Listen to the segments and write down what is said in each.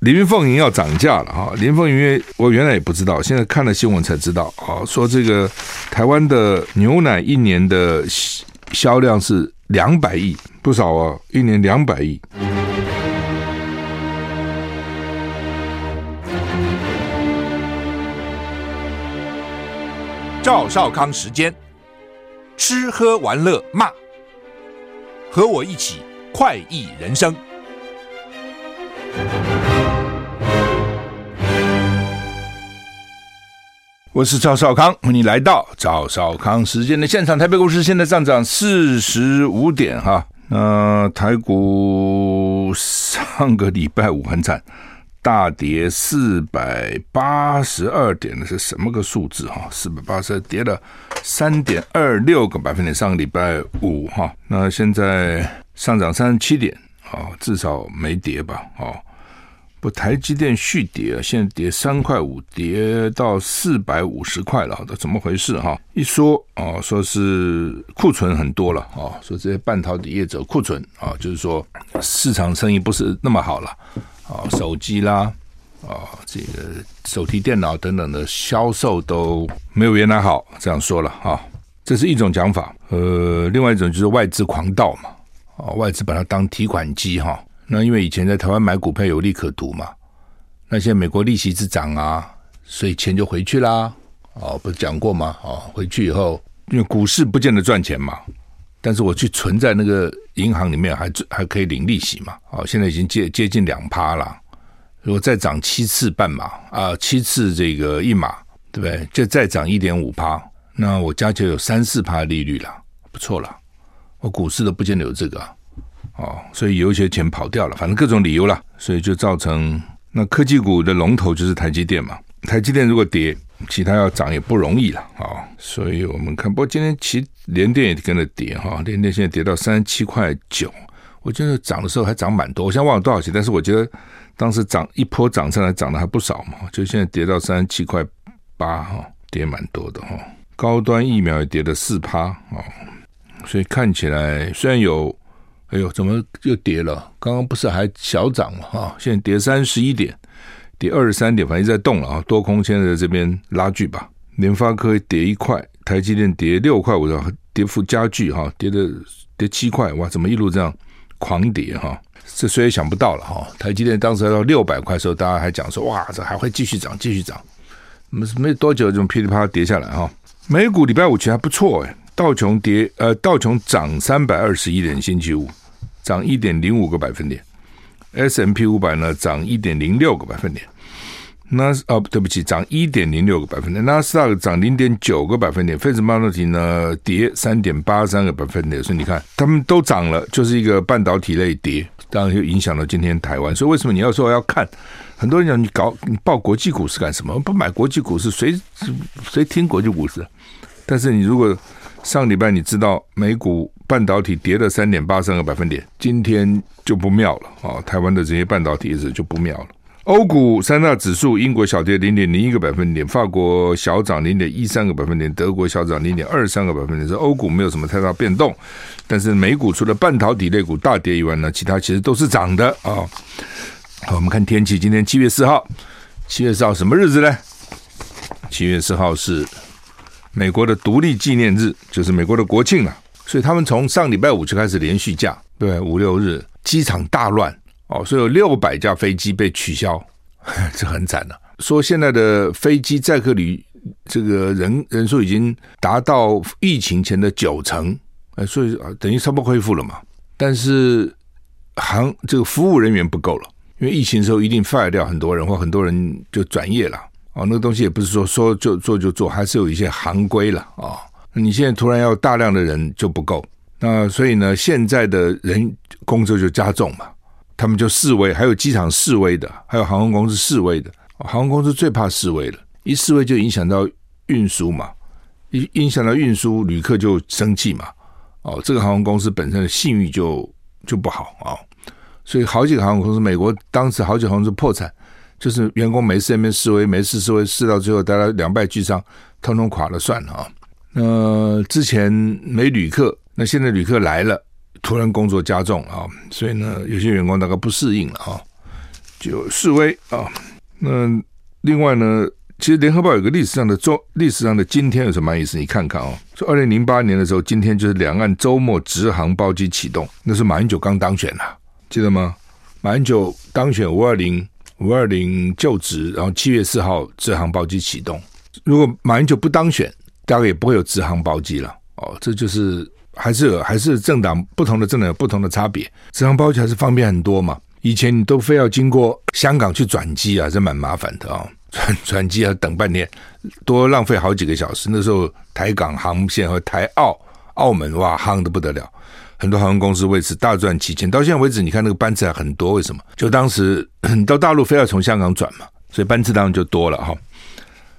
林凤营要涨价了哈。林凤营，我原来也不知道，现在看了新闻才知道啊，说这个台湾的牛奶一年的销量是两百亿，不少啊，一年两百亿。赵少康时间，吃喝玩乐骂，和我一起快意人生。我是赵少康，欢迎来到赵少康时间的现场。台北股市现在上涨四十五点哈，那台股上个礼拜五很惨。大跌四百八十二点，的是什么个数字哈？四百八十二跌了三点二六个百分点。上个礼拜五哈，那现在上涨三十七点啊，至少没跌吧？哦，不，台积电续跌啊，现在跌三块五，跌到四百五十块了，这怎么回事哈？一说啊，说是库存很多了啊，说这些半导体业者库存啊，就是说市场生意不是那么好了。啊，手机啦，啊，这个手提电脑等等的销售都没有原来好，这样说了哈，这是一种讲法。呃，另外一种就是外资狂倒嘛，啊，外资把它当提款机哈。那因为以前在台湾买股票有利可图嘛，那现在美国利息是涨啊，所以钱就回去啦。哦，不是讲过吗？哦，回去以后，因为股市不见得赚钱嘛。但是我去存在那个银行里面还还可以领利息嘛？哦，现在已经接接近两趴了。如果再涨七次半码啊，七次这个一码，对不对？就再涨一点五趴，那我加起来有三四趴利率了，不错了。我股市都不见得有这个哦，所以有一些钱跑掉了，反正各种理由了，所以就造成那科技股的龙头就是台积电嘛。台积电如果跌，其他要涨也不容易了啊，所以我们看，不过今天其联电也跟着跌哈，联电现在跌到三十七块九，我觉得涨的时候还涨蛮多，我现在忘了多少钱，但是我觉得当时涨一波涨上来涨的还不少嘛，就现在跌到三十七块八哈，跌蛮多的哈，高端疫苗也跌了四趴啊，所以看起来虽然有，哎呦，怎么又跌了？刚刚不是还小涨嘛哈，现在跌三十一点。跌二十三点，反正在动了啊！多空现在在这边拉锯吧。联发科跌一块，台积电跌六块五，跌幅加剧哈，跌的跌七块哇！怎么一路这样狂跌哈？这谁也想不到了哈！台积电当时到六百块的时候，大家还讲说哇，这还会继续涨，继续涨。没没多久，就噼里啪啦跌下来哈。美股礼拜五其实还不错哎，道琼跌呃，道琼涨三百二十一点，星期五涨一点零五个百分点。S&P 五百呢涨一点零六个百分点，纳斯哦对不起涨一点零六个百分点，纳斯达克涨零点九个百分点，费城半导体呢跌三点八三个百分点，所以你看他们都涨了，就是一个半导体类跌，当然就影响到今天台湾。所以为什么你要说要看？很多人讲你搞你报国际股市干什么？不买国际股市，谁谁听国际股市？但是你如果上礼拜你知道美股半导体跌了三点八三个百分点，今天就不妙了啊！台湾的这些半导体是就不妙了。欧股三大指数，英国小跌零点零一个百分点，法国小涨零点一三个百分点，德国小涨零点二三个百分点。这欧股没有什么太大变动，但是美股除了半导体类股大跌以外呢，其他其实都是涨的啊。好，我们看天气，今天七月四号，七月四号什么日子呢？七月四号是。美国的独立纪念日就是美国的国庆了，所以他们从上礼拜五就开始连续假，对，五六日机场大乱哦，所以有六百架飞机被取消，这很惨了。说现在的飞机载客旅这个人人数已经达到疫情前的九成，哎，所以啊等于差不多恢复了嘛。但是航这个服务人员不够了，因为疫情时候一定 fire 掉很多人，或很多人就转业了。哦，那个东西也不是说说就做就做，还是有一些行规了啊、你现在突然要大量的人就不够，那所以呢，现在的人工作就加重嘛，他们就示威，还有机场示威的，还有航空公司示威的。航空公司最怕示威了，一示威就影响到运输嘛，一影响到运输，旅客就生气嘛。哦，这个航空公司本身的信誉就就不好啊、哦，所以好几个航空公司，美国当时好几个航空公司破产。就是员工没事那边示威，没事示威，示到最后大家两败俱伤，通通垮了算了啊。那之前没旅客，那现在旅客来了，突然工作加重啊，所以呢，有些员工大概不适应了啊。就示威啊。那另外呢，其实《联合报》有个历史上的周，历史上的今天有什么意思？你看看哦，说二零零八年的时候，今天就是两岸周末直航包机启动，那是马英九刚当选了，记得吗？马英九当选五二零五二零就职，然后七月四号直航包机启动。如果马英九不当选，大概也不会有直航包机了。哦，这就是还是有还是政党不同的政党有不同的差别，直航包机还是方便很多嘛。以前你都非要经过香港去转机啊，这蛮麻烦的啊、哦，转转机要等半天，多浪费好几个小时。那时候台港航线和台澳澳门哇，夯得不得了，很多航空公司为此大赚其钱。到现在为止，你看那个班次还很多，为什么？就当时 到大陆非要从香港转嘛，所以班次当然就多了哈。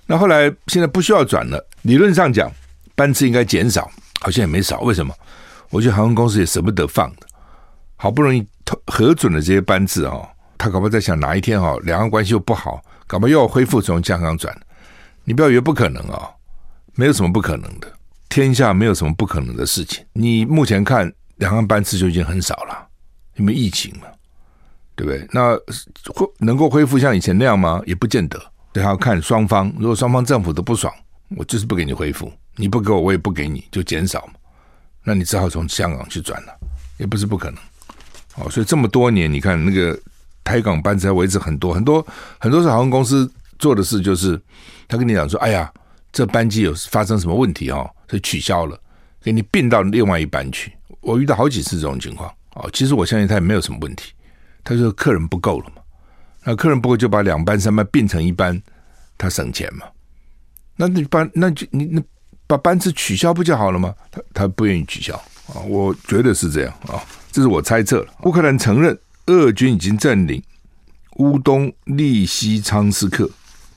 那后来现在不需要转了，理论上讲班次应该减少，好像也没少。为什么？我觉得航空公司也舍不得放的，好不容易核准了这些班次哦，他搞不好在想哪一天哦，两岸关系又不好，搞不好又要恢复从香港转。你不要以为不可能啊，没有什么不可能的，天下没有什么不可能的事情。你目前看两岸班次就已经很少了，因为疫情嘛，对不对？那会能够恢复像以前那样吗？也不见得。得要看双方，如果双方政府都不爽，我就是不给你恢复，你不给我，我也不给你，就减少嘛。那你只好从香港去转了，也不是不可能。哦，所以这么多年，你看那个台港班次还维持很多很多很多是航空公司做的事，就是他跟你讲说，哎呀，这班机有发生什么问题哦，所以取消了，给你并到另外一班去。我遇到好几次这种情况。哦，其实我相信他也没有什么问题，他说客人不够了嘛。那客人不够就把两班三班并成一班，他省钱嘛？那你班那就你那把班次取消不就好了吗？他他不愿意取消啊，我觉得是这样啊，这是我猜测了。乌克兰承认俄军已经占领乌东利西昌斯克。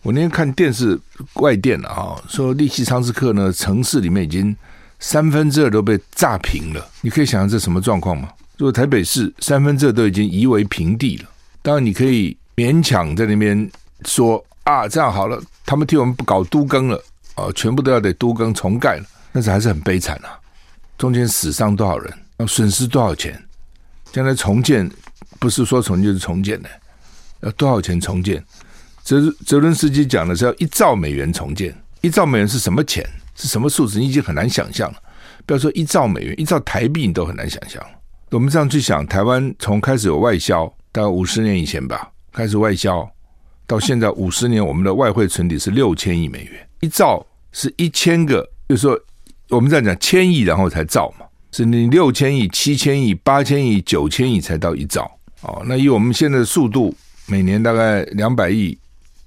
我那天看电视外电了啊，说利西昌斯克呢，城市里面已经三分之二都被炸平了。你可以想象这什么状况吗？如果台北市三分之二都已经夷为平地了，当然你可以。勉强在那边说啊，这样好了，他们替我们不搞都更了啊，全部都要得都更重盖了，但是还是很悲惨啊。中间死伤多少人，要损失多少钱？将来重建不是说重建就是重建的，要多少钱重建？泽泽伦斯基讲的是要一兆美元重建，一兆美元是什么钱？是什么数字？你已经很难想象了。不要说一兆美元，一兆台币你都很难想象。我们这样去想，台湾从开始有外销，大概五十年以前吧。开始外销，到现在五十年，我们的外汇存底是六千亿美元。一兆是一千个，就是说我们在讲千亿，然后才兆嘛，是你六千亿、七千亿、八千亿、九千亿才到一兆。哦，那以我们现在的速度，每年大概两百亿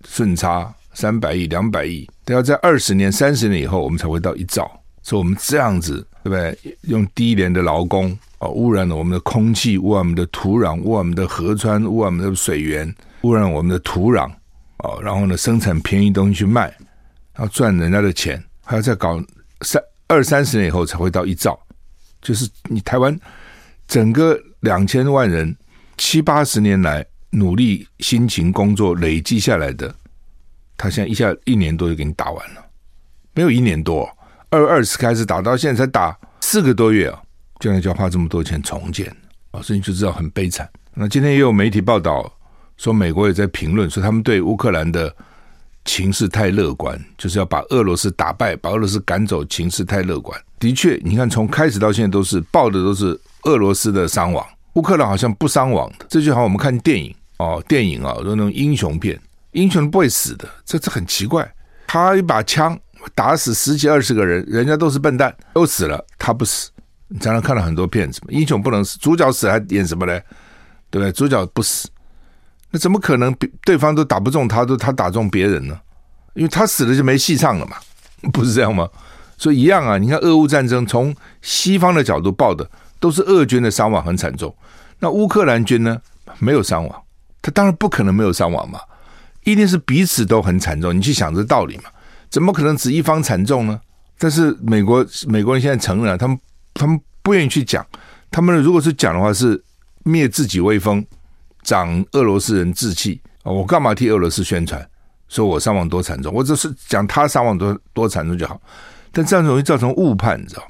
顺差，三百亿、两百亿，都要在二十年、三十年以后，我们才会到一兆。所以我们这样子，对不对？用低廉的劳工。哦，污染了我们的空气，污染我们的土壤，污染我们的河川，污染我们的水源，污染我们的土壤。哦，然后呢，生产便宜东西去卖，然后赚人家的钱，还要再搞三二三十年以后才会到一兆。就是你台湾整个两千万人七八十年来努力辛勤工作累积下来的，他现在一下一年多就给你打完了，没有一年多，二二十开始打到现在才打四个多月啊。将来就要花这么多钱重建啊，所以你就知道很悲惨。那今天也有媒体报道说，美国也在评论说，他们对乌克兰的情势太乐观，就是要把俄罗斯打败，把俄罗斯赶走，情势太乐观。的确，你看从开始到现在都是报的都是俄罗斯的伤亡，乌克兰好像不伤亡的。这就好像我们看电影哦，电影啊，那种英雄片，英雄不会死的，这这很奇怪。他一把枪打死十几二十个人，人家都是笨蛋，都死了，他不死。你常常看到很多片子，英雄不能死，主角死还演什么嘞？对不对？主角不死，那怎么可能？对方都打不中他，都他打中别人呢？因为他死了就没戏唱了嘛，不是这样吗？所以一样啊。你看俄乌战争，从西方的角度报的都是俄军的伤亡很惨重，那乌克兰军呢没有伤亡，他当然不可能没有伤亡嘛，一定是彼此都很惨重。你去想这道理嘛？怎么可能只一方惨重呢？但是美国美国人现在承认了，他们。他们不愿意去讲，他们如果是讲的话，是灭自己威风，长俄罗斯人志气啊！我干嘛替俄罗斯宣传，说我伤亡多惨重？我只是讲他伤亡多多惨重就好。但这样容易造成误判，你知道？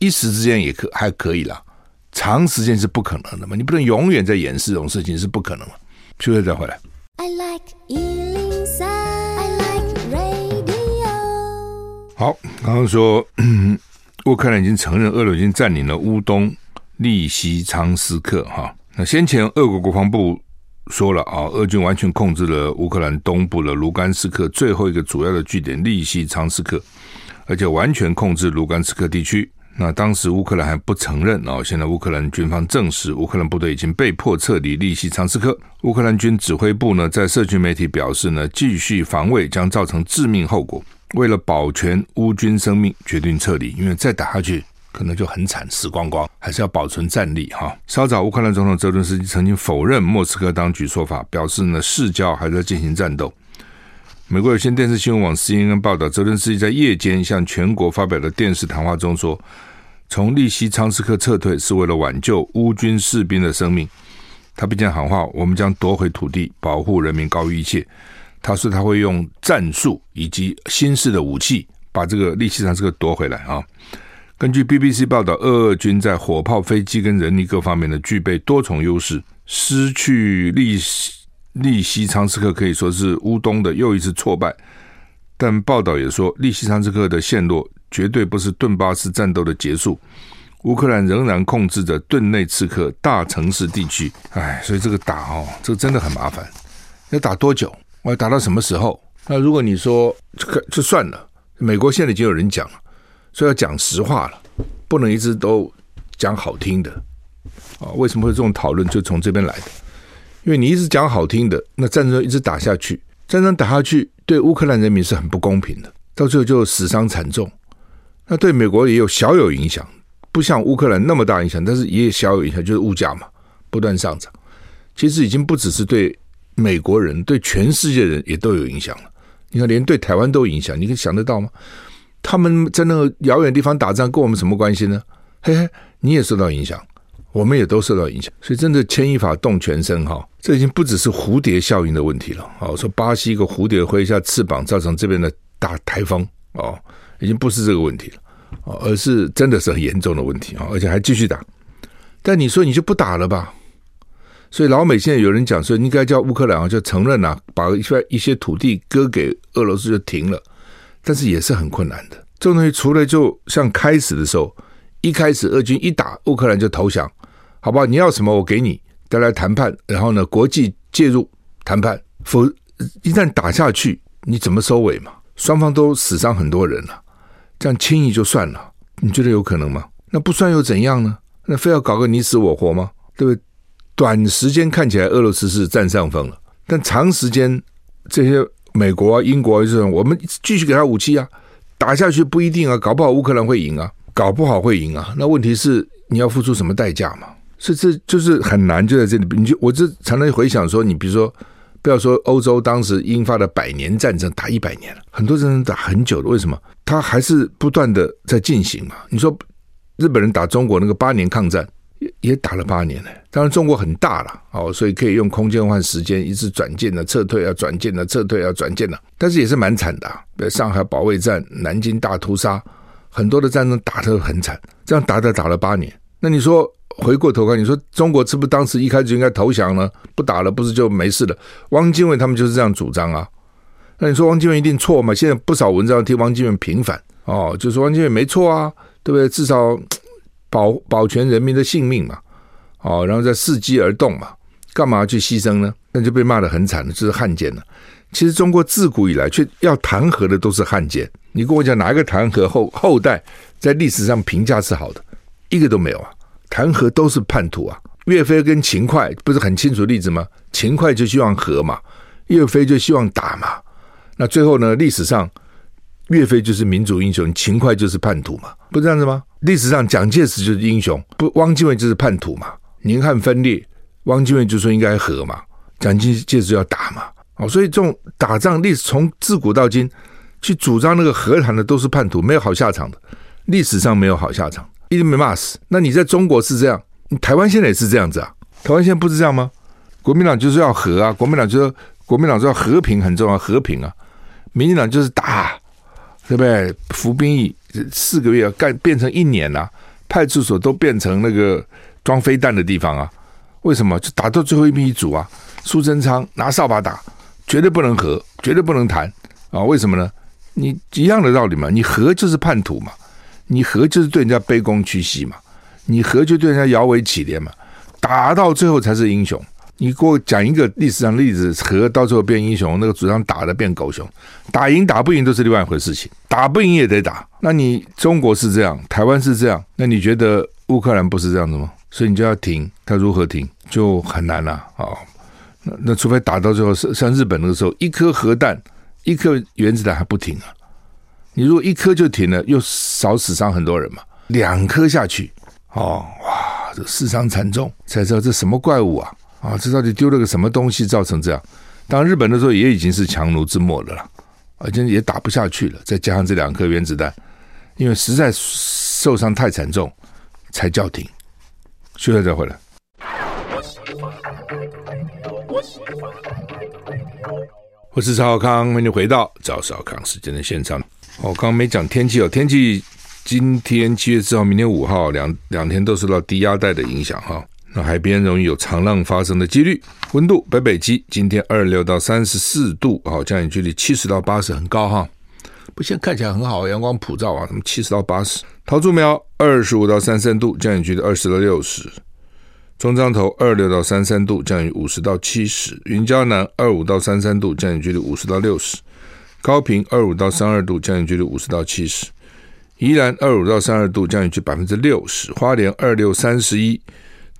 一时之间也可还可以啦，长时间是不可能的嘛。你不能永远在掩饰这种事情，是不可能的。休息再回来。I like 103, I like radio. 好，刚刚说乌克兰已经承认俄罗斯已经占领了乌东利西昌斯克哈。那先前俄国国防部说了啊，俄军完全控制了乌克兰东部的卢甘斯克最后一个主要的据点利西昌斯克，而且完全控制卢甘斯克地区。那当时乌克兰还不承认哦，现在乌克兰军方证实，乌克兰部队已经被迫撤离利西昌斯克。乌克兰军指挥部呢，在社群媒体表示呢，继续防卫将造成致命后果，为了保全乌军生命，决定撤离，因为再打下去可能就很惨，死光光，还是要保存战力哈。稍早，乌克兰总统泽伦斯基曾经否认莫斯科当局说法，表示呢，市郊还在进行战斗。美国有线电视新闻网 CNN 报道，泽伦斯基在夜间向全国发表的电视谈话中说，从利西昌斯克撤退是为了挽救乌军士兵的生命。他并且喊话：“我们将夺回土地，保护人民高于一切。”他说他会用战术以及新式的武器把这个利西昌斯克夺回来啊。根据 BBC 报道，俄军在火炮、飞机跟人力各方面的具备多重优势，失去利西。利西昌斯克可以说是乌东的又一次挫败，但报道也说，利西昌斯克的陷落绝对不是顿巴斯战斗的结束。乌克兰仍然控制着顿内茨克大城市地区。哎，所以这个打哦，这个真的很麻烦。要打多久？我要打到什么时候？那如果你说这个就算了，美国现在已经有人讲了，说要讲实话了，不能一直都讲好听的啊。为什么会这种讨论？就从这边来的。因为你一直讲好听的，那战争一直打下去，战争打下去对乌克兰人民是很不公平的，到最后就死伤惨重。那对美国也有小有影响，不像乌克兰那么大影响，但是也小有影响，就是物价嘛不断上涨。其实已经不只是对美国人，对全世界人也都有影响了。你看，连对台湾都有影响，你可以想得到吗？他们在那个遥远地方打仗，跟我们什么关系呢？嘿嘿，你也受到影响。我们也都受到影响，所以真的牵一发动全身哈，这已经不只是蝴蝶效应的问题了啊！说巴西一个蝴蝶挥一下翅膀，造成这边的大台风哦，已经不是这个问题了，而是真的是很严重的问题啊，而且还继续打。但你说你就不打了吧？所以老美现在有人讲说，应该叫乌克兰啊，就承认啊，把一些一些土地割给俄罗斯就停了，但是也是很困难的。这种东西除了就像开始的时候，一开始俄军一打乌克兰就投降。好吧，你要什么我给你，再来谈判，然后呢，国际介入谈判，否一旦打下去，你怎么收尾嘛？双方都死伤很多人了，这样轻易就算了，你觉得有可能吗？那不算又怎样呢？那非要搞个你死我活吗？对不对？短时间看起来俄罗斯是占上风了，但长时间这些美国啊、英国啊这种，我们继续给他武器啊，打下去不一定啊，搞不好乌克兰会赢啊，搞不好会赢啊。那问题是你要付出什么代价嘛？是，这就是很难，就在这里。你就我这常常回想说，你比如说，不要说欧洲当时英法的百年战争打一百年了，很多人打很久了，为什么？他还是不断的在进行嘛。你说日本人打中国那个八年抗战也也打了八年呢。当然中国很大了哦，所以可以用空间换时间，一直转进的撤退啊，转进的撤退啊，转进的。但是也是蛮惨的，比如上海保卫战、南京大屠杀，很多的战争打得很惨，这样打的打了八年。那你说？回过头看，你说中国是不是当时一开始就应该投降呢？不打了，不是就没事了？汪精卫他们就是这样主张啊。那你说汪精卫一定错吗？现在不少文章替汪精卫平反哦，就说汪精卫没错啊，对不对？至少 保保全人民的性命嘛，哦，然后再伺机而动嘛，干嘛去牺牲呢？那就被骂得很惨了，就是汉奸了。其实中国自古以来却要弹劾的都是汉奸。你跟我讲哪一个弹劾后后代在历史上评价是好的？一个都没有啊。弹劾都是叛徒啊！岳飞跟秦桧不是很清楚例子吗？秦桧就希望和嘛，岳飞就希望打嘛。那最后呢？历史上岳飞就是民族英雄，秦桧就是叛徒嘛，不是这样子吗？历史上蒋介石就是英雄，不，汪精卫就是叛徒嘛。宁汉分裂，汪精卫就说应该和嘛，蒋介石要打嘛。哦，所以这种打仗历史从自古到今去主张那个和谈的都是叛徒，没有好下场的，历史上没有好下场。一直没骂死。那你在中国是这样，你台湾现在也是这样子啊？台湾现在不是这样吗？国民党就是要和啊，国民党就说国民党说和平很重要，和平啊。民进党就是打，对不对？服兵役四个月干变成一年了，啊，派出所都变成那个装飞弹的地方啊？为什么？就打到最后一兵一卒啊？苏贞昌拿扫把打，绝对不能和，绝对不能谈啊！为什么呢？你一样的道理嘛，你和就是叛徒嘛，你和就是对人家卑躬屈膝嘛，你和就对人家摇尾乞怜嘛，打到最后才是英雄。你给我讲一个历史上例子，和到最后变英雄，那个主张打的变狗熊，打赢打不赢都是另外一回事情，打不赢也得打。那你中国是这样，台湾是这样，那你觉得乌克兰不是这样子吗？所以你就要停，他如何停就很难了啊。那那除非打到最后，像日本那个时候，一颗核弹、一颗原子弹还不停啊。你如果一颗就停了，又少死伤很多人嘛。两颗下去，哦哇，这死伤惨重，才知道这什么怪物啊！啊，这到底丢了个什么东西造成这样？当，日本的时候也已经是强弩之末了啦，而且也打不下去了。再加上这两颗原子弹，因为实在受伤太惨重，才叫停。休息再回来。我是赵康，欢迎回到赵少康时间的现场。哦刚刚没讲天气哦，天气今天七月四号，明天五号两两天都受到低压带的影响哈。那海边容易有长浪发生的几率。温度北北基今天二六到三十四度，好，降雨距离七十到八十，很高哈。不，现在看起来很好，阳光普照啊，什么七十到八十。桃竹苗二十五到三三度，降雨距离二十到六十。中彰投二六到三三度，降雨五十到七十。云嘉南二五到三三度，降雨距离五十到六十。高屏二五到三二度，降雨距离五十到七十。宜兰二五到三二度，降雨距离百分之六十。花莲二六三十一。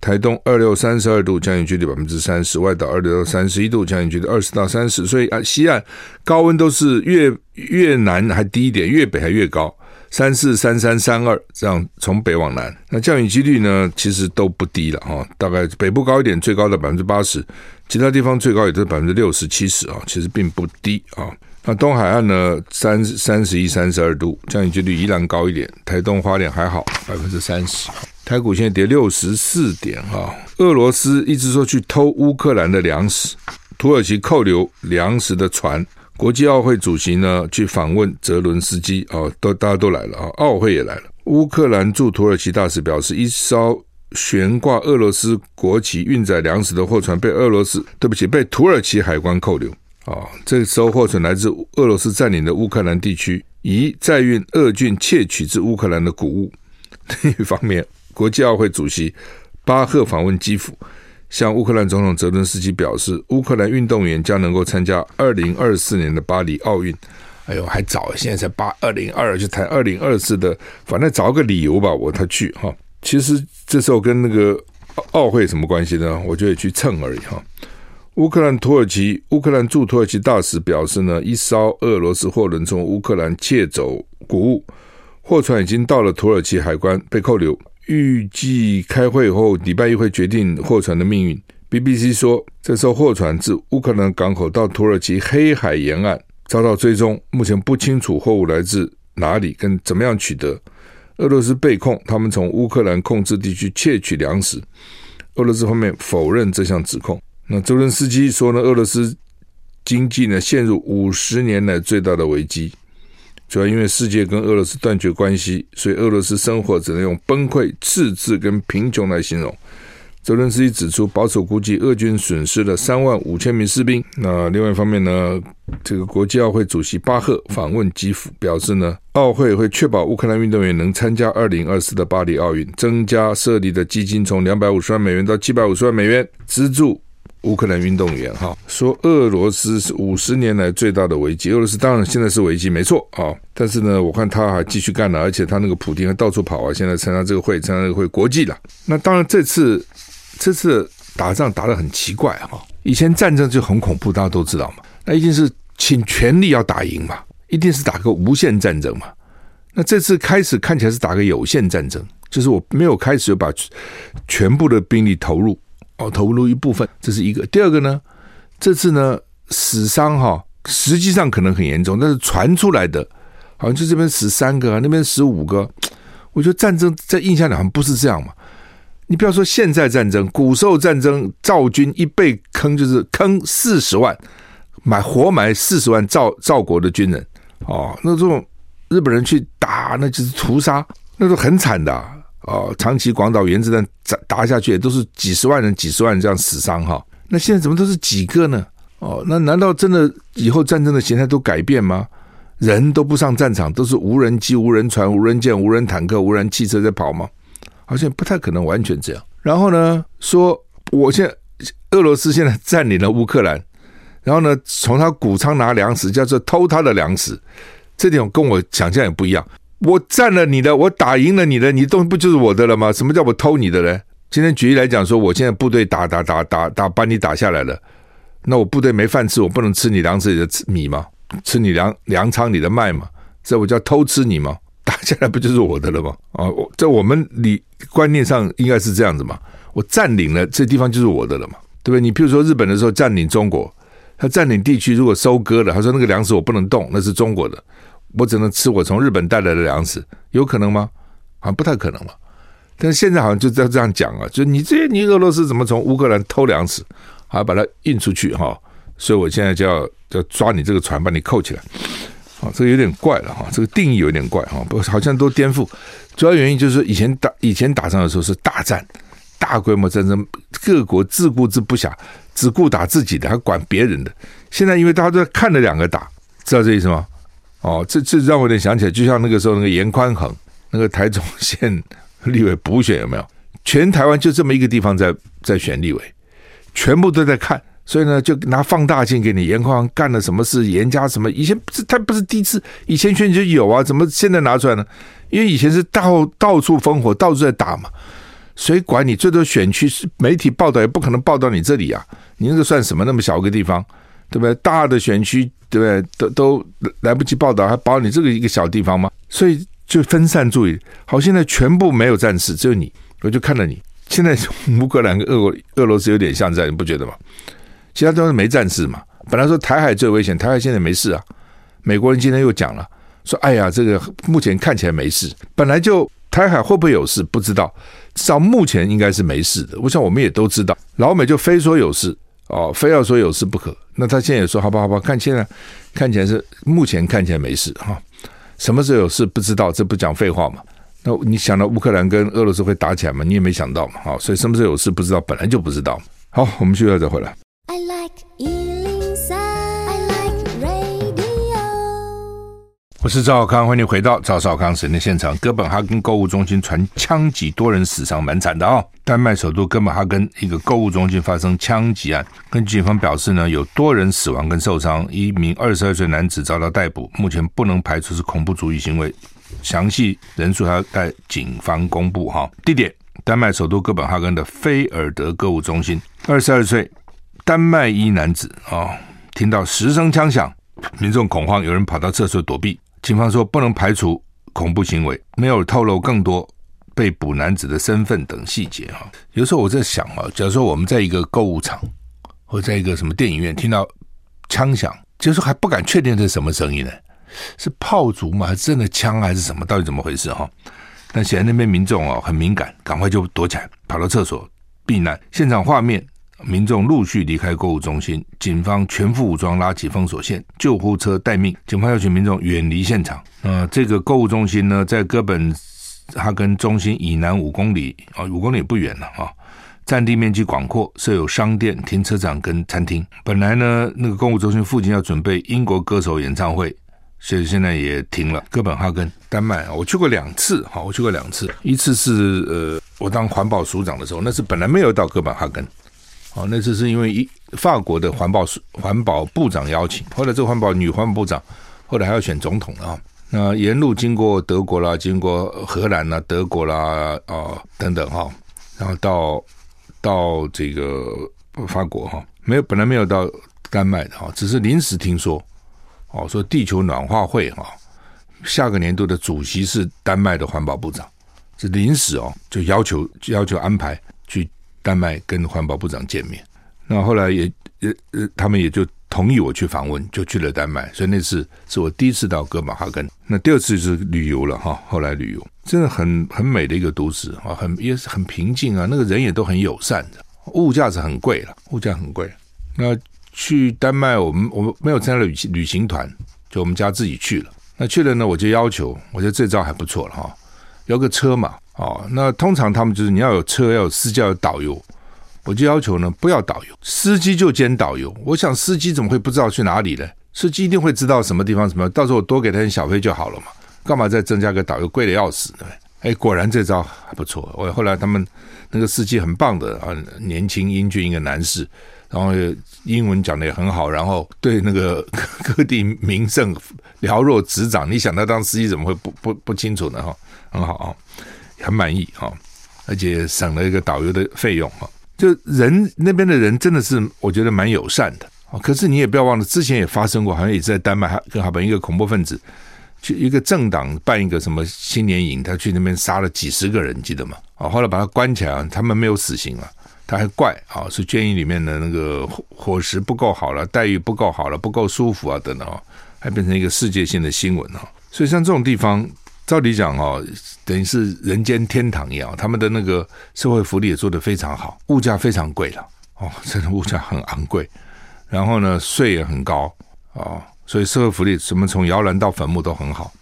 台东二六三十二度，降雨距离百分之三十；外岛二六到三十一度，降雨距离二十到三十。所以啊，西岸高温都是越越南还低一点，越北还越高，三四、三三、三二这样从北往南。那降雨几率呢，其实都不低了哈，大概北部高一点，最高的百分之八十；其他地方最高也都是百分之六十、七十啊，其实并不低啊。那东海岸呢，三三十一、三十二度，降雨几率依然高一点。台东花莲还好，百分之三十。台股现在跌六十四点哈，俄罗斯一直说去偷乌克兰的粮食，土耳其扣留粮食的船，国际奥会主席呢去访问泽伦斯基啊，都大家都来了啊，奥会也来了。乌克兰驻土耳其大使表示，一艘悬挂俄罗斯国旗运载粮食的货船被俄罗斯，对不起，被土耳其海关扣留啊。这艘货船来自俄罗斯占领的乌克兰地区，以载运俄军窃取自乌克兰的谷物。另一方面。国际奥会主席巴赫访问基辅，向乌克兰总统泽伦斯基表示，乌克兰运动员将能够参加二零二四年的巴黎奥运。哎呦，还早，现在才八二零二，就谈二零二四的，反正找个理由吧，我他去哈。其实这时候跟那个奥会什么关系呢？我就得去蹭而已哈。乌克兰土耳其乌克兰驻土耳其大使表示呢，一艘俄罗斯货轮从乌克兰窃走谷物，货船已经到了土耳其海关，被扣留。预计开会后，礼拜一会决定货船的命运。BBC 说，这艘货船自乌克兰港口到土耳其黑海沿岸遭到追踪，目前不清楚货物来自哪里跟怎么样取得。俄罗斯被控他们从乌克兰控制地区窃取粮食，俄罗斯方面否认这项指控。那泽伦斯基说呢，俄罗斯经济呢陷入五十年来最大的危机。主要因为世界跟俄罗斯断绝关系，所以俄罗斯生活只能用崩溃、赤字跟贫穷来形容。泽伦斯基指出，保守估计俄军损失了三万五千名士兵。那另外一方面呢，这个国际奥会主席巴赫访问基辅，表示呢，奥会会确保乌克兰运动员能参加二零二四的巴黎奥运，增加设立的基金从两百五十万美元到七百五十万美元，资助。乌克兰运动员哈说，俄罗斯是五十年来最大的危机。俄罗斯当然现在是危机，没错啊。但是呢，我看他还继续干了，而且他那个普京还到处跑啊。现在参加这个会，参加这个会国际了。那当然，这次这次打仗打得很奇怪哈。以前战争就很恐怖，大家都知道嘛。那一定是倾全力要打赢嘛，一定是打个无限战争嘛。那这次开始看起来是打个有限战争，就是我没有开始就把全部的兵力投入。哦，投入一部分，这是一个。第二个呢，这次呢死伤哈，实际上可能很严重，但是传出来的好像就这边死三个，那边死五个。我觉得战争在印象里好像不是这样嘛。你不要说现在战争，古时候战争，赵军一被坑就是坑四十万，买活埋四十万赵赵国的军人哦。那这种日本人去打，那就是屠杀，那都很惨的。哦，长崎、广岛原子弹打打下去，也都是几十万人、几十万人这样死伤哈。那现在怎么都是几个呢？哦，那难道真的以后战争的形态都改变吗？人都不上战场，都是无人机、无人船、无人舰、无人坦克、无人汽车在跑吗？好像不太可能完全这样。然后呢，说我现在俄罗斯现在占领了乌克兰，然后呢，从他谷仓拿粮食，叫做偷他的粮食，这点跟我想象也不一样。我占了你的，我打赢了你的，你东西不就是我的了吗？什么叫我偷你的呢？今天举例来讲，说我现在部队打打打打打把你打下来了，那我部队没饭吃，我不能吃你粮食里的米吗？吃你粮粮仓里的麦吗？这我叫偷吃你吗？打下来不就是我的了吗？啊，在我们理观念上应该是这样子嘛。我占领了这地方就是我的了嘛，对不对？你譬如说日本的时候占领中国，他占领地区如果收割了，他说那个粮食我不能动，那是中国的。我只能吃我从日本带来的粮食，有可能吗？好像不太可能嘛。但是现在好像就在这样讲啊，就你这些你俄罗斯怎么从乌克兰偷粮食，还把它运出去哈？所以我现在就要就要抓你这个船，把你扣起来。啊，这个有点怪了哈，这个定义有点怪哈，不好像都颠覆。主要原因就是以前打以前打仗的时候是大战、大规模战争，各国自顾自不暇，只顾打自己的，还管别人的。现在因为大家都在看着两个打，知道这意思吗？哦，这这让我有点想起来，就像那个时候那个严宽恒，那个台中县立委补选有没有？全台湾就这么一个地方在在选立委，全部都在看，所以呢就拿放大镜给你严宽恒干了什么事，严加什么？以前不是他不是第一次，以前选举就有啊，怎么现在拿出来呢？因为以前是到到处烽火，到处在打嘛，谁管你？最多选区是媒体报道也不可能报道你这里啊，你那个算什么？那么小个地方。对不对？大的选区，对不对？都都来不及报道，还保你这个一个小地方吗？所以就分散注意。好，现在全部没有战事，只有你，我就看了你。现在乌克兰跟俄俄罗斯有点像这样，你不觉得吗？其他都是没战事嘛。本来说台海最危险，台海现在没事啊。美国人今天又讲了，说哎呀，这个目前看起来没事。本来就台海会不会有事不知道，至少目前应该是没事的。我想我们也都知道，老美就非说有事。哦，非要说有事不可。那他现在也说，好吧，好吧，看现在看起来是目前看起来没事哈。什么时候有事不知道，这不讲废话嘛？那你想到乌克兰跟俄罗斯会打起来吗？你也没想到嘛。好，所以什么时候有事不知道，本来就不知道。好，我们休息再回来。I like 我是赵少康，欢迎回到赵少康时间的现场。哥本哈根购物中心传枪击，多人死伤，蛮惨的啊、哦！丹麦首都哥本哈根一个购物中心发生枪击案，根据警方表示呢，有多人死亡跟受伤，一名二十二岁男子遭到逮捕，目前不能排除是恐怖主义行为，详细人数还要待警方公布哈。地点：丹麦首都哥本哈根的菲尔德购物中心，二十二岁丹麦裔男子啊、哦，听到十声枪响，民众恐慌，有人跑到厕所躲避。警方说不能排除恐怖行为，没有透露更多被捕男子的身份等细节哈。有时候我在想啊，假如说我们在一个购物场或在一个什么电影院听到枪响，就是还不敢确定这是什么声音呢？是炮竹吗？还是真的枪还是什么？到底怎么回事哈？但显然那边民众哦很敏感，赶快就躲起来，跑到厕所避难。现场画面。民众陆续离开购物中心，警方全副武装拉起封锁线，救护车待命。警方要求民众远离现场。呃，这个购物中心呢，在哥本哈根中心以南五公里啊，五公里不远了啊。占地面积广阔，设有商店、停车场跟餐厅。本来呢，那个购物中心附近要准备英国歌手演唱会，所以现在也停了。哥本哈根，丹麦，我去过两次，好，我去过两次。一次是呃，我当环保署长的时候，那是本来没有到哥本哈根。哦，那次是因为一法国的环保环保部长邀请，后来这个环保女环保部长后来还要选总统啊。那沿路经过德国啦，经过荷兰啦、德国啦啊、等等哈，然后到到这个法国哈，没有本来没有到丹麦的哈，只是临时听说哦，说地球暖化会哈，下个年度的主席是丹麦的环保部长，是临时哦，就要求要求安排去。丹麦跟环保部长见面，那后来也呃呃，他们也就同意我去访问，就去了丹麦。所以那次是我第一次到哥本哈根，那第二次就是旅游了哈。后来旅游真的很很美的一个都市啊，很也是很平静啊，那个人也都很友善的。物价是很贵了，物价很贵。那去丹麦，我们我们没有参加旅旅行团，就我们家自己去了。那去了呢，我就要求，我觉得这招还不错了哈，要个车嘛。哦，那通常他们就是你要有车，要有私教，要有导游。我就要求呢不要导游，司机就兼导游。我想司机怎么会不知道去哪里呢？司机一定会知道什么地方什么，到时候我多给他点小费就好了嘛，干嘛再增加个导游，贵的要死，对？哎，果然这招还不错。我后来他们那个司机很棒的啊，年轻英俊一个男士。然后英文讲的也很好，然后对那个 各地名胜了若指掌。你想他当司机怎么会不不不清楚呢？哈，很好啊，很满意哈，而且省了一个导游的费用哈。就人那边的人真的是我觉得蛮友善的啊。可是你也不要忘了，之前也发生过，好像也是在丹麦，跟他们一个恐怖分子去一个政党办一个什么青年营，他去那边杀了几十个人，记得吗？啊，后来把他关起来，他们没有死刑了。他还怪啊，是监狱里面的那个伙食不够好了，待遇不够好了，不够舒服啊，等等啊，还变成一个世界性的新闻啊。所以像这种地方，照理讲哦，等于是人间天堂一样，他们的那个社会福利也做得非常好，物价非常贵了哦，真的物价很昂贵，然后呢，税也很高啊，所以社会福利什么从摇篮到坟墓都很好。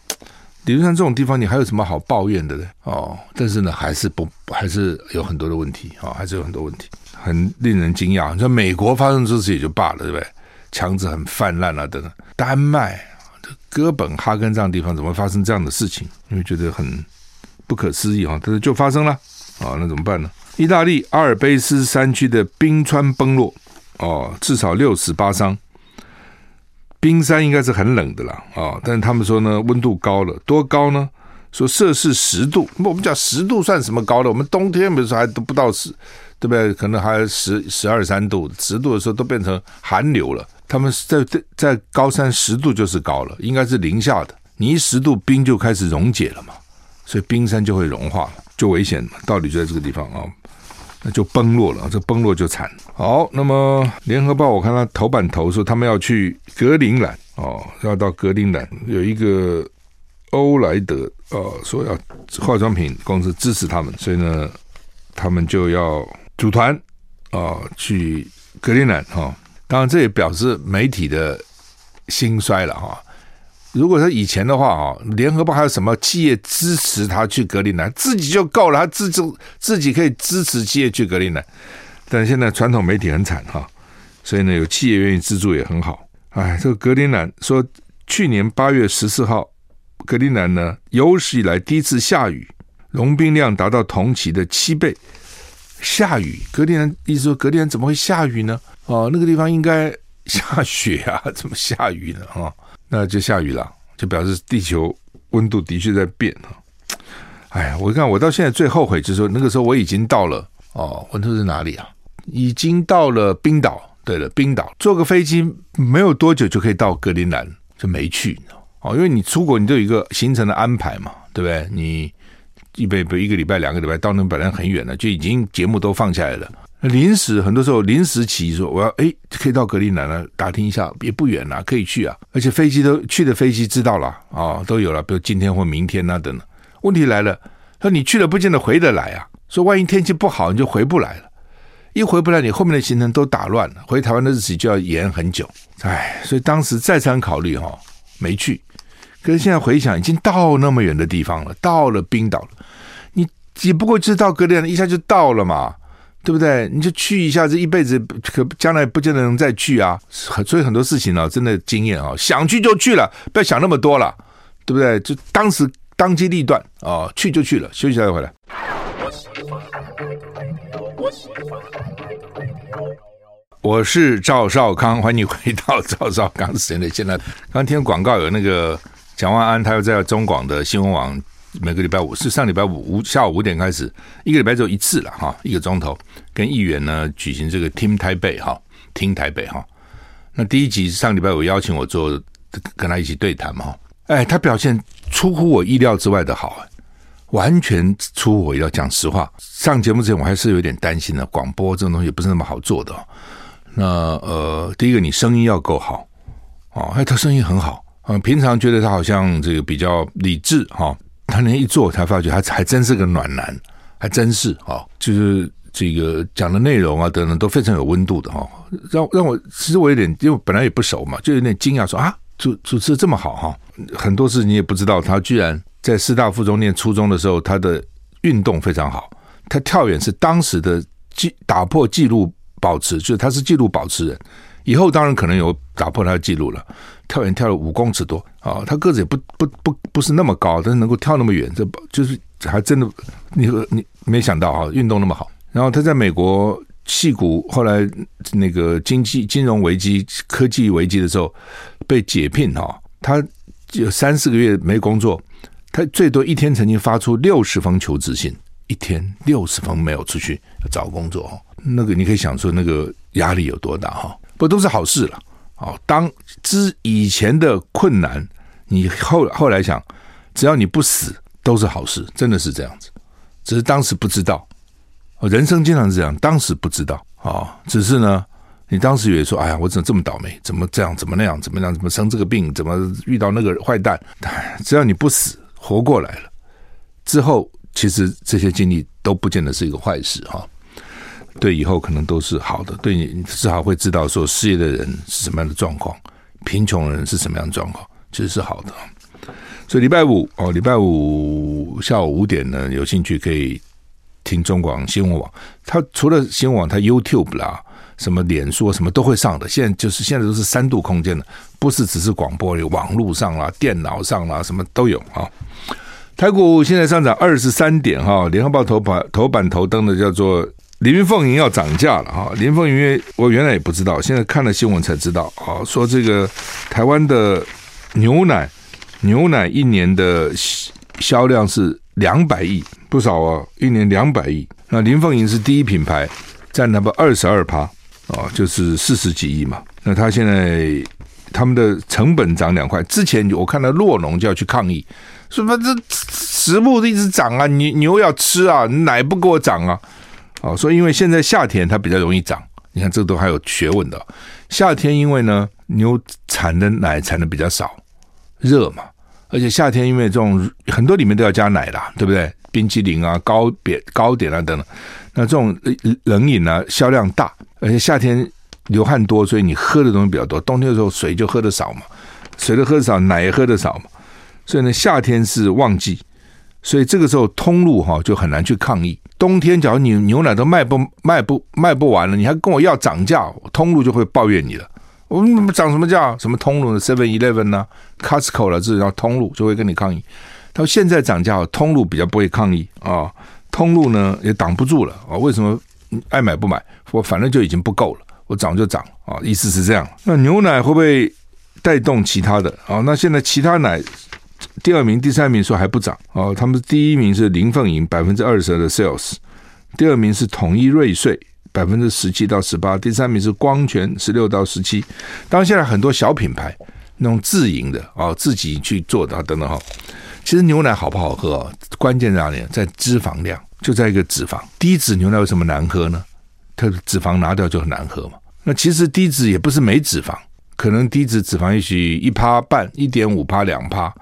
理论上这种地方你还有什么好抱怨的呢？哦，但是呢，还是不还是有很多的问题啊、哦，还是有很多问题，很令人惊讶。你说美国发生这事也就罢了，对不对？枪支很泛滥啊，等等。丹麦、哥本哈根这样的地方怎么会发生这样的事情？因为觉得很不可思议啊，但是就发生了啊、那怎么办呢？意大利阿尔卑斯山区的冰川崩落，哦，至少六死八伤。冰山应该是很冷的啦，啊，但是他们说呢，温度高了，多高呢？说摄氏十度，那我们讲十度算什么高的？我们冬天比如说还都不到十，对不对？可能还十十二三度，十度的时候都变成寒流了。他们在在在高山十度就是高了，应该是零下的。你一十度冰就开始溶解了嘛，所以冰山就会融化，就危险嘛。道理就在这个地方啊。那就崩落了，这崩落就惨。好，那么联合报我看他头版头说他们要去格陵兰哦，要到格陵兰有一个欧莱德哦，说要化妆品公司支持他们，所以呢，他们就要组团哦去格陵兰哈。当然这也表示媒体的兴衰了哈。如果说以前的话啊，联合报还有什么企业支持他去格陵兰，自己就够了，他自己自己可以支持企业去格陵兰。但现在传统媒体很惨哈，所以呢，有企业愿意资助也很好。哎，这个格陵兰说，去年八月十四号，格陵兰呢有史以来第一次下雨，融冰量达到同期的七倍。下雨，格陵兰意思说格陵兰怎么会下雨呢？哦，那个地方应该下雪啊，怎么下雨呢？啊？那就下雨了，就表示地球温度的确在变啊！哎呀，我看我到现在最后悔就是说，那个时候我已经到了哦，温度是哪里啊？已经到了冰岛。对了，冰岛坐个飞机没有多久就可以到格陵兰，就没去哦，因为你出国你都有一个行程的安排嘛，对不对？你一辈不一个礼拜、两个礼拜到那本来很远了，就已经节目都放下来了。临时很多时候临时起意说我要哎可以到格陵兰了，打听一下也不远了，可以去啊，而且飞机都去的飞机知道了啊、都有了，比如今天或明天啊等等。问题来了，说你去了不见得回得来啊，说万一天气不好你就回不来了，一回不来你后面的行程都打乱了，回台湾的日期就要延很久。哎，所以当时再三考虑哈、哦，没去。可是现在回想，已经到那么远的地方了，到了冰岛了，你只不过就是到格陵兰一下就到了嘛。对不对？你就去一下，这一辈子可将来不见得能再去啊！所以很多事情呢，真的经验啊，想去就去了，不要想那么多了，对不对？就当时当机立断啊，去就去了，休息一下再回来。我是赵少康，欢迎你回到赵少康时间的现在。刚听广告有那个蒋万安，他又在中广的新闻网。每个礼拜五是上礼拜五五下午五点开始，一个礼拜只有一次了哈，一个钟头跟议员呢举行这个 Team 台北哈，听台北哈。那第一集上礼拜五邀请我做跟他一起对谈嘛，哎，他表现出乎我意料之外的好，完全出乎我意料。讲实话，上节目之前我还是有点担心的，广播这种东西不是那么好做的。那呃，第一个你声音要够好哦，哎，他声音很好啊，平常觉得他好像这个比较理智哈。他那一做，才发觉他还真是个暖男，还真是啊，就是这个讲的内容啊等等都非常有温度的哈，让让我其实我有点，因为本来也不熟嘛，就有点惊讶，说啊主主持的这么好哈，很多事你也不知道，他居然在师大附中念初中的时候，他的运动非常好，他跳远是当时的记打破纪录保持，就是他是纪录保持人。以后当然可能有打破他的记录了，跳远跳了五公尺多啊！他个子也不不不不是那么高，但是能够跳那么远，这就是还真的，你你没想到啊，运动那么好。然后他在美国戏谷，后来那个经济金融危机、科技危机的时候被解聘哈，他有三四个月没工作，他最多一天曾经发出六十封求职信，一天六十封没有出去找工作，那个你可以想说那个压力有多大哈。不都是好事了？哦，当之以前的困难，你后后来想，只要你不死，都是好事，真的是这样子。只是当时不知道，人生经常是这样，当时不知道啊。只是呢，你当时以为说，哎呀，我怎么这么倒霉？怎么这样？怎么那样？怎么样？怎么生这个病？怎么遇到那个坏蛋？只要你不死，活过来了，之后其实这些经历都不见得是一个坏事哈。对以后可能都是好的，对你至少会知道说失业的人是什么样的状况，贫穷人是什么样的状况，其实是好的。所以礼拜五哦，礼拜五下午五点呢，有兴趣可以听中广新闻网。它除了新闻网，它 YouTube 啦，什么脸书什么都会上的。现在就是现在都是三度空间的，不是只是广播，有网络上啦、电脑上啦，什么都有啊。台股现在上涨二十三点哈，联合报头版头版头登的叫做。林凤营要涨价了哈！林凤营，我原来也不知道，现在看了新闻才知道啊，说这个台湾的牛奶牛奶一年的销量是两百亿，不少啊，一年两百亿。那林凤营是第一品牌，占那么二十二趴啊，就是四十几亿嘛。那他现在他们的成本涨两块，之前我看到洛农就要去抗议，什么这食物一直涨啊，牛牛要吃啊，奶不给我涨啊。哦，所以因为现在夏天它比较容易涨，你看这都还有学问的。夏天因为呢牛产的奶产的比较少，热嘛，而且夏天因为这种很多里面都要加奶啦，对不对？冰淇淋啊、糕点、糕点啊等等，那这种冷饮呢销量大，而且夏天流汗多，所以你喝的东西比较多。冬天的时候水就喝的少嘛，水都喝的少，奶也喝的少嘛，所以呢夏天是旺季，所以这个时候通路哈就很难去抗议。冬天，假如你牛奶都卖不卖不卖不完了，你还跟我要涨价，通路就会抱怨你了。我们涨什么价？什么通路的 Seven Eleven 呢？Costco 了，这叫通路就会跟你抗议。他说现在涨价，通路比较不会抗议啊，通路呢也挡不住了啊。为什么爱买不买？我反正就已经不够了，我涨就涨啊，意思是这样。那牛奶会不会带动其他的啊？那现在其他奶？第二名、第三名说还不涨哦，他们第一名是林凤营百分之二十的 sales，第二名是统一瑞穗百分之十七到十八，第三名是光泉十六到十七。当然现在很多小品牌那种自营的哦，自己去做的等等哈。其实牛奶好不好喝，关键在哪里？在脂肪量，就在一个脂肪。低脂牛奶为什么难喝呢？它脂肪拿掉就很难喝嘛。那其实低脂也不是没脂肪，可能低脂脂肪也许一趴半、一点五趴、两趴。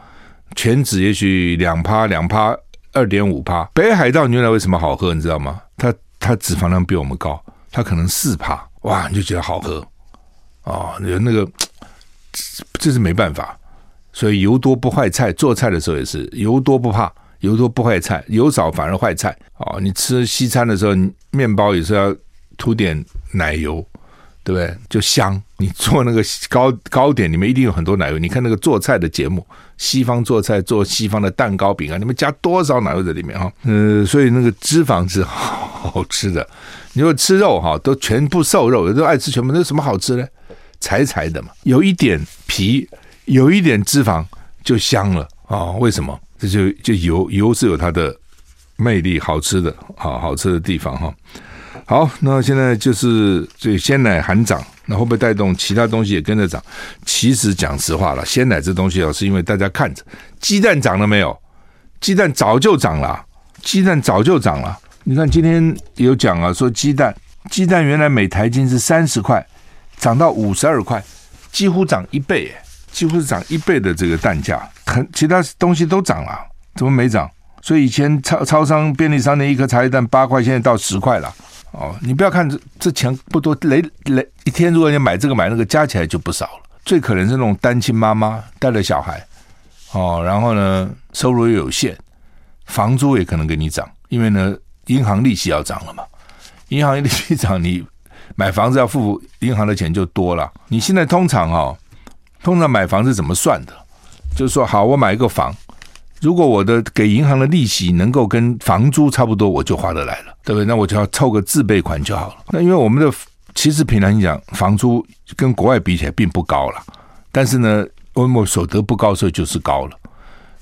全脂也许两趴两趴二点五趴，北海道牛奶为什么好喝？你知道吗？它它脂肪量比我们高，它可能四趴，哇，你就觉得好喝哦。有那个，这是没办法。所以油多不坏菜，做菜的时候也是油多不怕，油多不坏菜，油少反而坏菜哦。你吃西餐的时候，面包也是要涂点奶油。对不对？就香。你做那个糕糕点，里面一定有很多奶油。你看那个做菜的节目，西方做菜做西方的蛋糕饼啊，你们加多少奶油在里面哈？呃，所以那个脂肪是好吃的。你说吃肉哈，都全部瘦肉，有的爱吃全部，那什么好吃呢？柴柴的嘛，有一点皮，有一点脂肪就香了啊、哦？为什么？这就就油油是有它的魅力，好吃的，好好吃的地方哈。好，那现在就是这鲜奶含涨，那会不会带动其他东西也跟着涨？其实讲实话了，鲜奶这东西哦，是因为大家看着鸡蛋涨了没有？鸡蛋早就涨了，鸡蛋早就涨了。你看今天有讲啊，说鸡蛋，鸡蛋原来每台斤是三十块，涨到五十二块，几乎涨一倍，几乎是涨一倍的这个蛋价。很其他东西都涨了，怎么没涨？所以以前超超商、便利商店一颗茶叶蛋八块，现在到十块了。哦，你不要看这这钱不多，累累一天如果你买这个买那个，加起来就不少了。最可能是那种单亲妈妈带了小孩，哦，然后呢收入又有限，房租也可能给你涨，因为呢银行利息要涨了嘛，银行利息涨，你买房子要付银行的钱就多了。你现在通常哈、哦，通常买房子怎么算的？就是说，好，我买一个房，如果我的给银行的利息能够跟房租差不多，我就划得来了，对不对？那我就要凑个自备款就好了。那因为我们的其实平常讲，房租跟国外比起来并不高了，但是呢，我们所得不高，所以就是高了。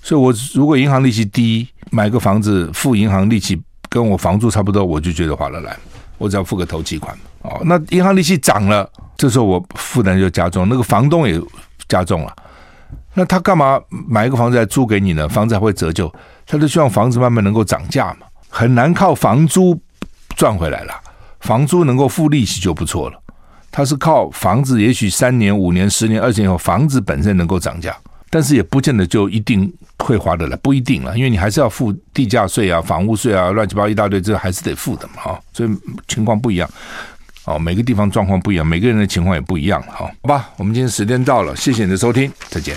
所以我如果银行利息低，买个房子付银行利息跟我房租差不多，我就觉得划得来。我只要付个头期款哦。那银行利息涨了，这时候我负担就加重，那个房东也加重了。那他干嘛买一个房子来租给你呢？房子还会折旧，他就希望房子慢慢能够涨价嘛。很难靠房租赚回来了，房租能够付利息就不错了。他是靠房子，也许三年、五年、十年、二十年以后，房子本身能够涨价，但是也不见得就一定会划得来，不一定了，因为你还是要付地价税啊、房屋税啊，乱七八糟一大堆，这还是得付的嘛，哈，所以情况不一样。哦，每个地方状况不一样，每个人的情况也不一样，哈，好吧，我们今天时间到了，谢谢你的收听，再见。